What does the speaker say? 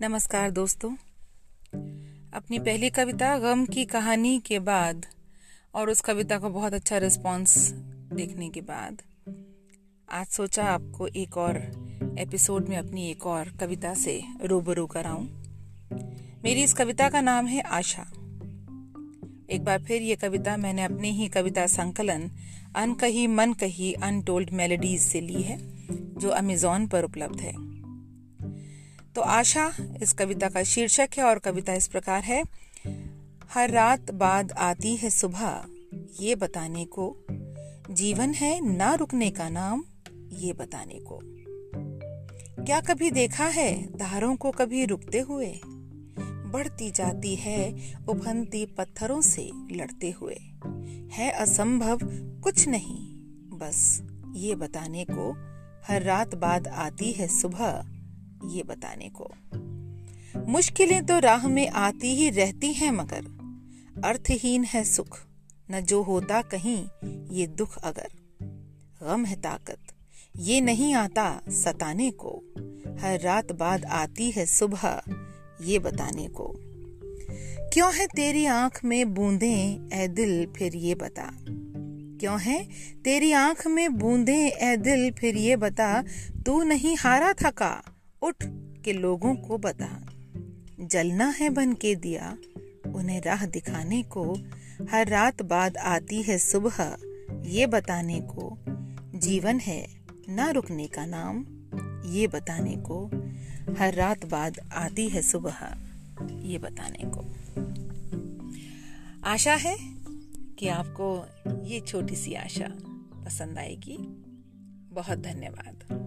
नमस्कार दोस्तों। अपनी पहली कविता, गम की कहानी के बाद, और उस कविता को बहुत अच्छा रिस्पांस देखने के बाद। आज सोचा आपको एक और एपिसोड में अपनी एक और कविता से रूबरू कराऊं। मेरी इस कविता का नाम है आशा। एक बार फिर ये कविता मैंने अपने ही कविता संकलन, अनकही मन कही अनटोल्ड मेलोडीज से ली है, जो अमेजोन पर उपलब्ध है। तो आशा इस कविता का शीर्षक है और कविता इस प्रकार है, हर रात बाद आती है सुबह, ये बताने को। जीवन है ना रुकने का नाम, ये बताने को। क्या कभी देखा है धारों को कभी रुकते हुए? बढ़ती जाती है, उभनती पत्थरों से लड़ते हुए। है असंभव कुछ नहीं, बस ये बताने को। हर रात बाद आती है सुबह ये बताने को। मुश्किलें तो राह में आती ही रहती हैं मगर, अर्थहीन है सुख, न जो होता कहीं ये दुख अगर। गम है ताकत, ये नहीं आता सताने को, हर रात बाद आती है सुबह ये बताने को। क्यों है तेरी आँख में बूंदे ए दिल फिर ये बता? क्यों है तेरी आँख में बूंदे ए दिल फिर ये बता? तू नहीं हारा था का उठ के लोगों को बता। जलना है बन के दिया, उन्हें राह दिखाने को। हर रात बाद आती है सुबह, ये बताने को। जीवन है, ना रुकने का नाम, ये बताने को। हर रात बाद आती है सुबह, ये बताने को। आशा है कि आपको ये छोटी सी आशा पसंद आएगी। बहुत धन्यवाद।